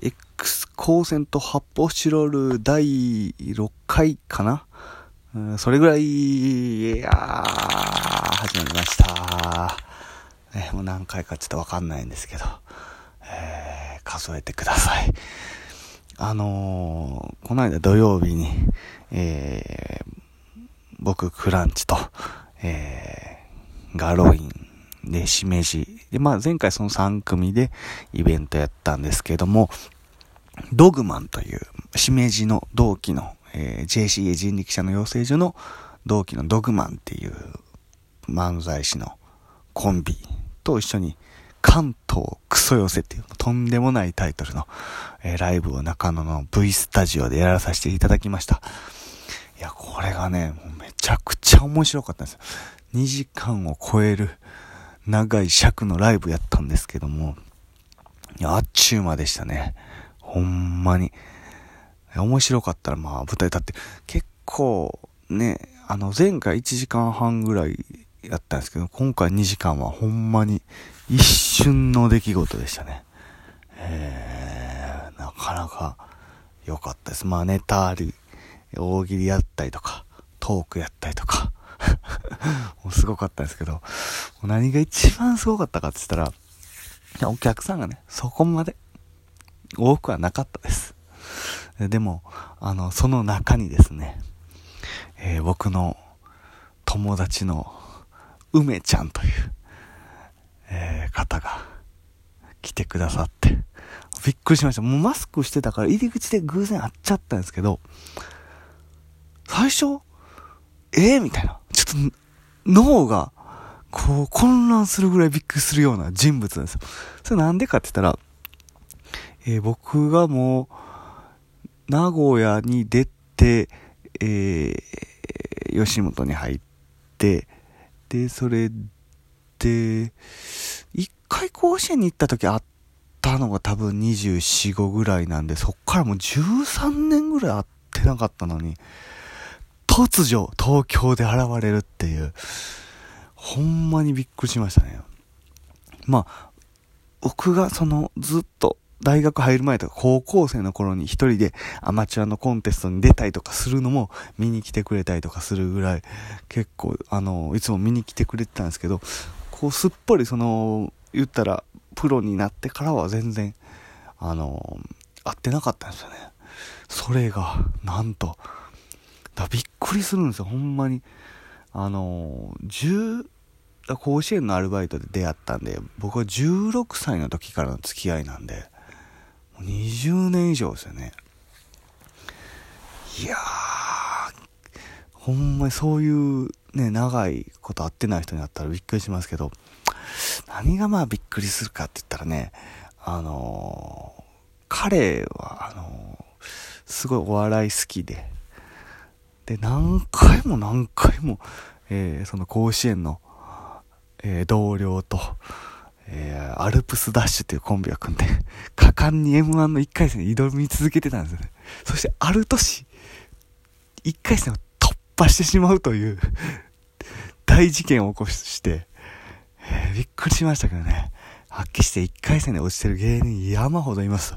X 光線と発泡スチロール第6回かな、うん、それぐらい、いやー、始まりました。えもう何回かちょっとわかんないんですけど、えー、数えてください。あのー、この間土曜日に、えー、僕、クランチと、えー、ガロインで、しめじ。で、まあ前回その3組でイベントやったんですけども、ドグマンという、しめじの同期の、えー、JCA 人力車の養成所の同期のドグマンっていう漫才師のコンビと一緒に関東クソ寄せっていうとんでもないタイトルの、えー、ライブを中野の V スタジオでやらさせていただきました。いや、これがね、めちゃくちゃ面白かったんですよ。2時間を超える長い尺のライブやったんですけども、あっちゅう間でしたね。ほんまに。面白かったらまあ舞台立って結構ね、あの前回1時間半ぐらいやったんですけど、今回2時間はほんまに一瞬の出来事でしたね。えー、なかなか良かったです。まあネタあり、大喜利やったりとか、トークやったりとか、もうすごかったんですけど、何が一番すごかったかって言ったら、お客さんがね、そこまで多くはなかったです。でも、あの、その中にですね、えー、僕の友達の梅ちゃんという、えー、方が来てくださって、びっくりしました。もうマスクしてたから入り口で偶然会っちゃったんですけど、最初、えー、みたいな。と、脳が、こう、混乱するぐらいびっくりするような人物なんですよ。それなんでかって言ったら、えー、僕がもう、名古屋に出て、えー、吉本に入って、で、それで、一回甲子園に行った時あったのが多分24、5ぐらいなんで、そっからもう13年ぐらい会ってなかったのに、突如東京で現れるっていう、ほんまにびっくりしましたね。まあ、僕がそのずっと大学入る前とか高校生の頃に一人でアマチュアのコンテストに出たりとかするのも見に来てくれたりとかするぐらい結構あのいつも見に来てくれてたんですけどこうすっぽりその言ったらプロになってからは全然あの会ってなかったんですよねそれがなんとだびっくりするんですよほんまにあの10甲子園のアルバイトで出会ったんで僕は16歳の時からの付き合いなんで20年以上ですよね。いや、ほんまにそういうね、長いこと会ってない人になったらびっくりしますけど、何がまあびっくりするかって言ったらね、あのー、彼は、あのー、すごいお笑い好きで、で、何回も何回も、えー、その甲子園の、え同僚と、えー、アルプスダッシュというコンビを組んで、果敢に M1 の1回戦に挑み続けてたんですよね。そして、ある年、1回戦を突破してしまうという 大事件を起こして、えー、びっくりしましたけどね。発揮して1回戦で落ちてる芸人山ほどいます。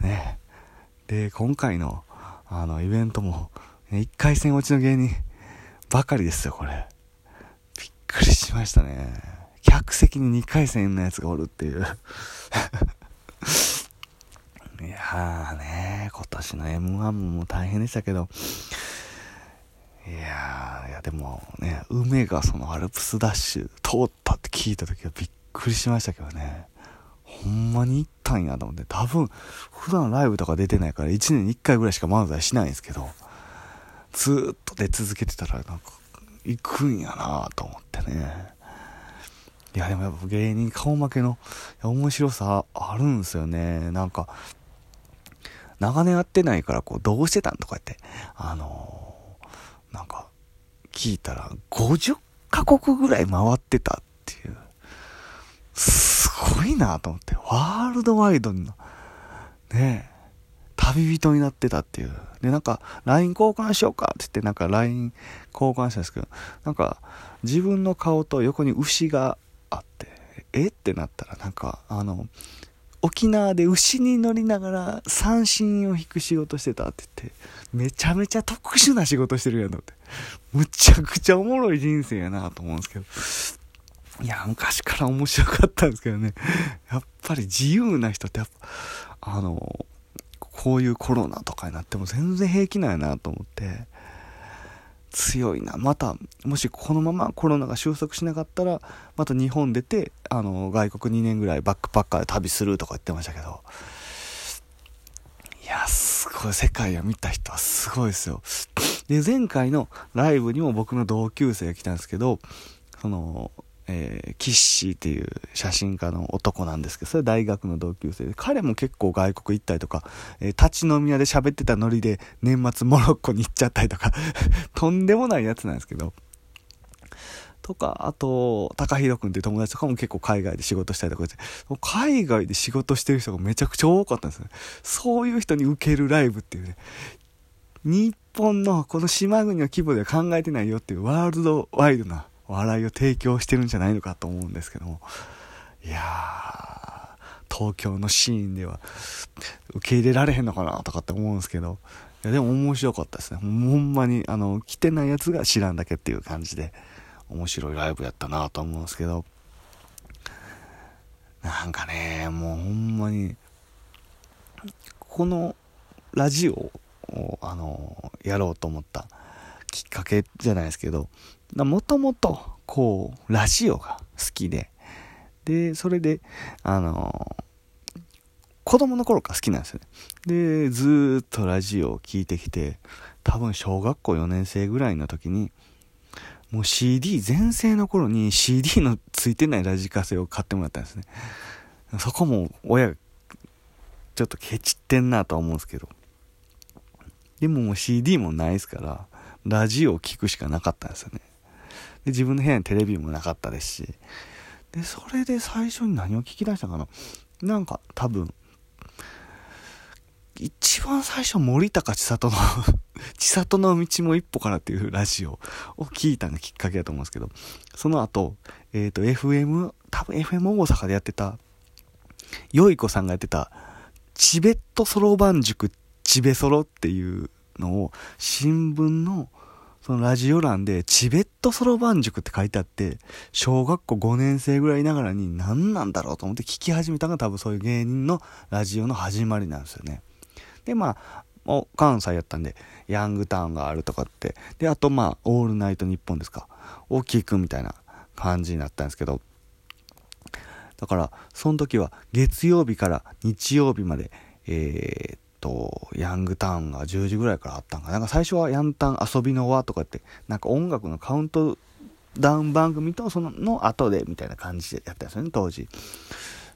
ね。で、今回の、あの、イベントも、1回戦落ちの芸人ばかりですよ、これ。びっくりしましたね。客席に2回戦のやつがおるっていう いやーね、今年の M1 も大変でしたけど、いやー、いやでもね、梅がそのアルプスダッシュ通ったって聞いた時はびっくりしましたけどね。ほんまに行ったんやと思って、多分、普段ライブとか出てないから1年に1回ぐらいしか漫才しないんですけど、ずっと出続けてたらなんか、行くんやなと思ってね。いや、でもやっぱ芸人顔負けの面白さあるんですよね。なんか、長年会ってないから、こう、どうしてたんとか言って、あのー、なんか、聞いたら、50カ国ぐらい回ってたっていう。すごいなと思って、ワールドワイドの、ね旅人になってたっていう。で、なんか、LINE 交換しようかって言って、なんか LINE 交換したんですけど、なんか、自分の顔と横に牛があってえってなったらなんかあの沖縄で牛に乗りながら三振を引く仕事してたって言って、めちゃめちゃ特殊な仕事してるやんとって。むちゃくちゃおもろい人生やなと思うんですけど。いや、昔から面白かったんですけどね。やっぱり自由な人ってやっぱ、あの、こういうコロナとかになっても全然平気なんやなと思って。強いな。また、もしこのままコロナが収束しなかったら、また日本出て、あの、外国2年ぐらいバックパッカーで旅するとか言ってましたけど、いや、すごい、世界を見た人はすごいですよ。で、前回のライブにも僕の同級生が来たんですけど、その、えー、キッシーっていう写真家の男なんですけど、それは大学の同級生で、彼も結構外国行ったりとか、えー、立ち飲み屋で喋ってたノリで年末モロッコに行っちゃったりとか とんでもないやつなんですけど、とか、あと、高弘くんっていう友達とかも結構海外で仕事したりとかして、海外で仕事してる人がめちゃくちゃ多かったんですね。そういう人に受けるライブっていうね、日本のこの島国の規模では考えてないよっていうワールドワイドな笑いを提供してるんじゃないのかと思うんですけども。いやー東京のシーンでは受け入れられへんのかなとかって思うんですけど。いやでも面白かったですね。ほんまにあの来てないやつが知らんだけっていう感じで面白いライブやったなと思うんですけど。なんかねもうほんまにこのラジオをあのやろうと思ったきっかけじゃないですけどもともと、こう、ラジオが好きで、で、それで、あのー、子供の頃から好きなんですよね。で、ずっとラジオを聴いてきて、多分小学校4年生ぐらいの時に、もう CD、全盛の頃に CD のついてないラジカセを買ってもらったんですね。そこも親、ちょっとケチってんなとは思うんですけど。でももう CD もないですから、ラジオを聴くしかなかったんですよね。で、自分の部屋にテレビもなかったですし、で、それで最初に何を聞き出したかな。なんか多分、一番最初森高千里の 千里の道も一歩からっていうラジオを聞いたのがきっかけだと思うんですけど、その後、えっ、ー、と、FM、多分 FM 大阪でやってた、よい子さんがやってた、チベットそろばん塾チベソロっていうのを新聞のそのラジオ欄で、チベットそろばん塾って書いてあって、小学校5年生ぐらいながらに何なんだろうと思って聞き始めたのが多分そういう芸人のラジオの始まりなんですよね。で、まあ、も関西やったんで、ヤングタウンがあるとかって、で、あとまあ、オールナイトニッポンですか、を聞くみたいな感じになったんですけど、だから、その時は月曜日から日曜日まで、えー、と、ヤングタウンが10時ぐらいからあったんかなんか最初はヤンタン遊びの輪とかって、なんか音楽のカウントダウン番組とそのの後でみたいな感じでやったんですよね、当時。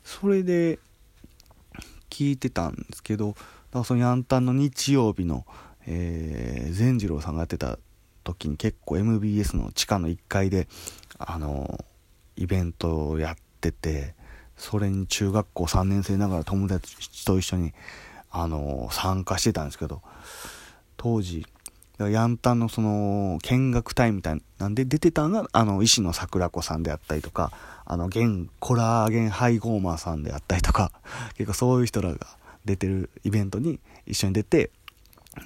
それで、聞いてたんですけど、だからそのヤンタンの日曜日の、えー、善次郎さんがやってた時に結構 MBS の地下の1階で、あの、イベントをやってて、それに中学校3年生ながら友達と一緒にあの参加してたんですけど当時ヤンタンのその見学隊みたいなんで出てたのがあの石野桜子さんであったりとかあのゲンコラーゲンハイゴーマーさんであったりとか 結構そういう人らが出てるイベントに一緒に出て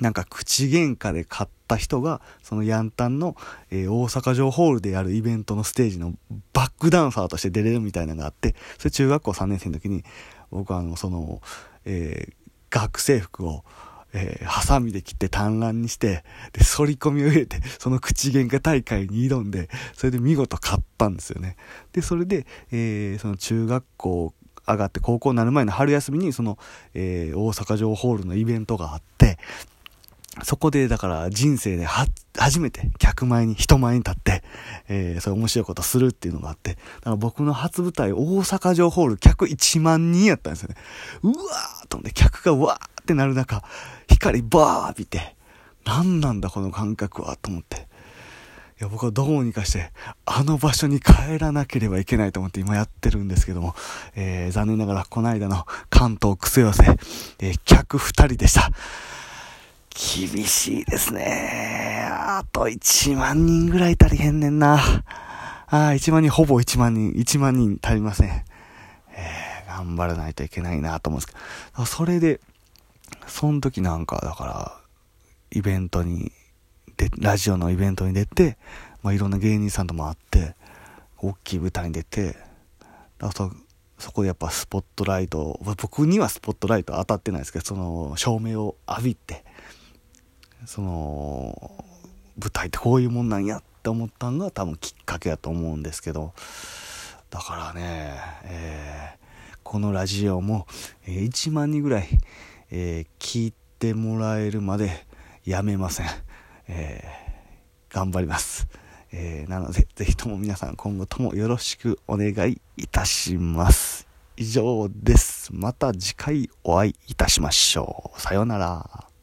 なんか口喧嘩で買った人がそのヤンタンの、えー、大阪城ホールでやるイベントのステージのバックダンサーとして出れるみたいなのがあってそれ中学校3年生の時に僕はあのその、えー学生服を、えー、ハサミで切って単乱にして、で、反り込みを入れて、その口喧嘩大会に挑んで、それで見事勝ったんですよね。で、それで、えー、その中学校上がって高校になる前の春休みに、その、えー、大阪城ホールのイベントがあって、そこで、だから人生で初めて客前に、人前に立って、えー、そういう面白いことするっていうのがあって、だから僕の初舞台、大阪城ホール、客1万人やったんですよね。うわーと思って、客がわーってなる中、光バー浴びて、何なんだこの感覚は、と思って。いや、僕はどうにかして、あの場所に帰らなければいけないと思って今やってるんですけども、えー、残念ながらこの間の関東癖寄せ、えー、客2人でした。厳しいですね。あと1万人ぐらい足りへんねんな。ああ、1万人、ほぼ1万人、1万人足りません。えー、頑張らないといけないなと思うんですけど、それで、その時なんか、だから、イベントに、で、ラジオのイベントに出て、まあ、いろんな芸人さんとも会って、大きい舞台に出て、だそそこでやっぱスポットライト、僕にはスポットライト当たってないですけど、その照明を浴びて、その、舞台ってこういうもんなんやって思ったのが多分きっかけやと思うんですけど、だからね、えー、このラジオも、1万人ぐらい、えー、聞いてもらえるまでやめません。えー、頑張ります。え、なので、ぜひとも皆さん今後ともよろしくお願いいたします。以上です。また次回お会いいたしましょう。さようなら。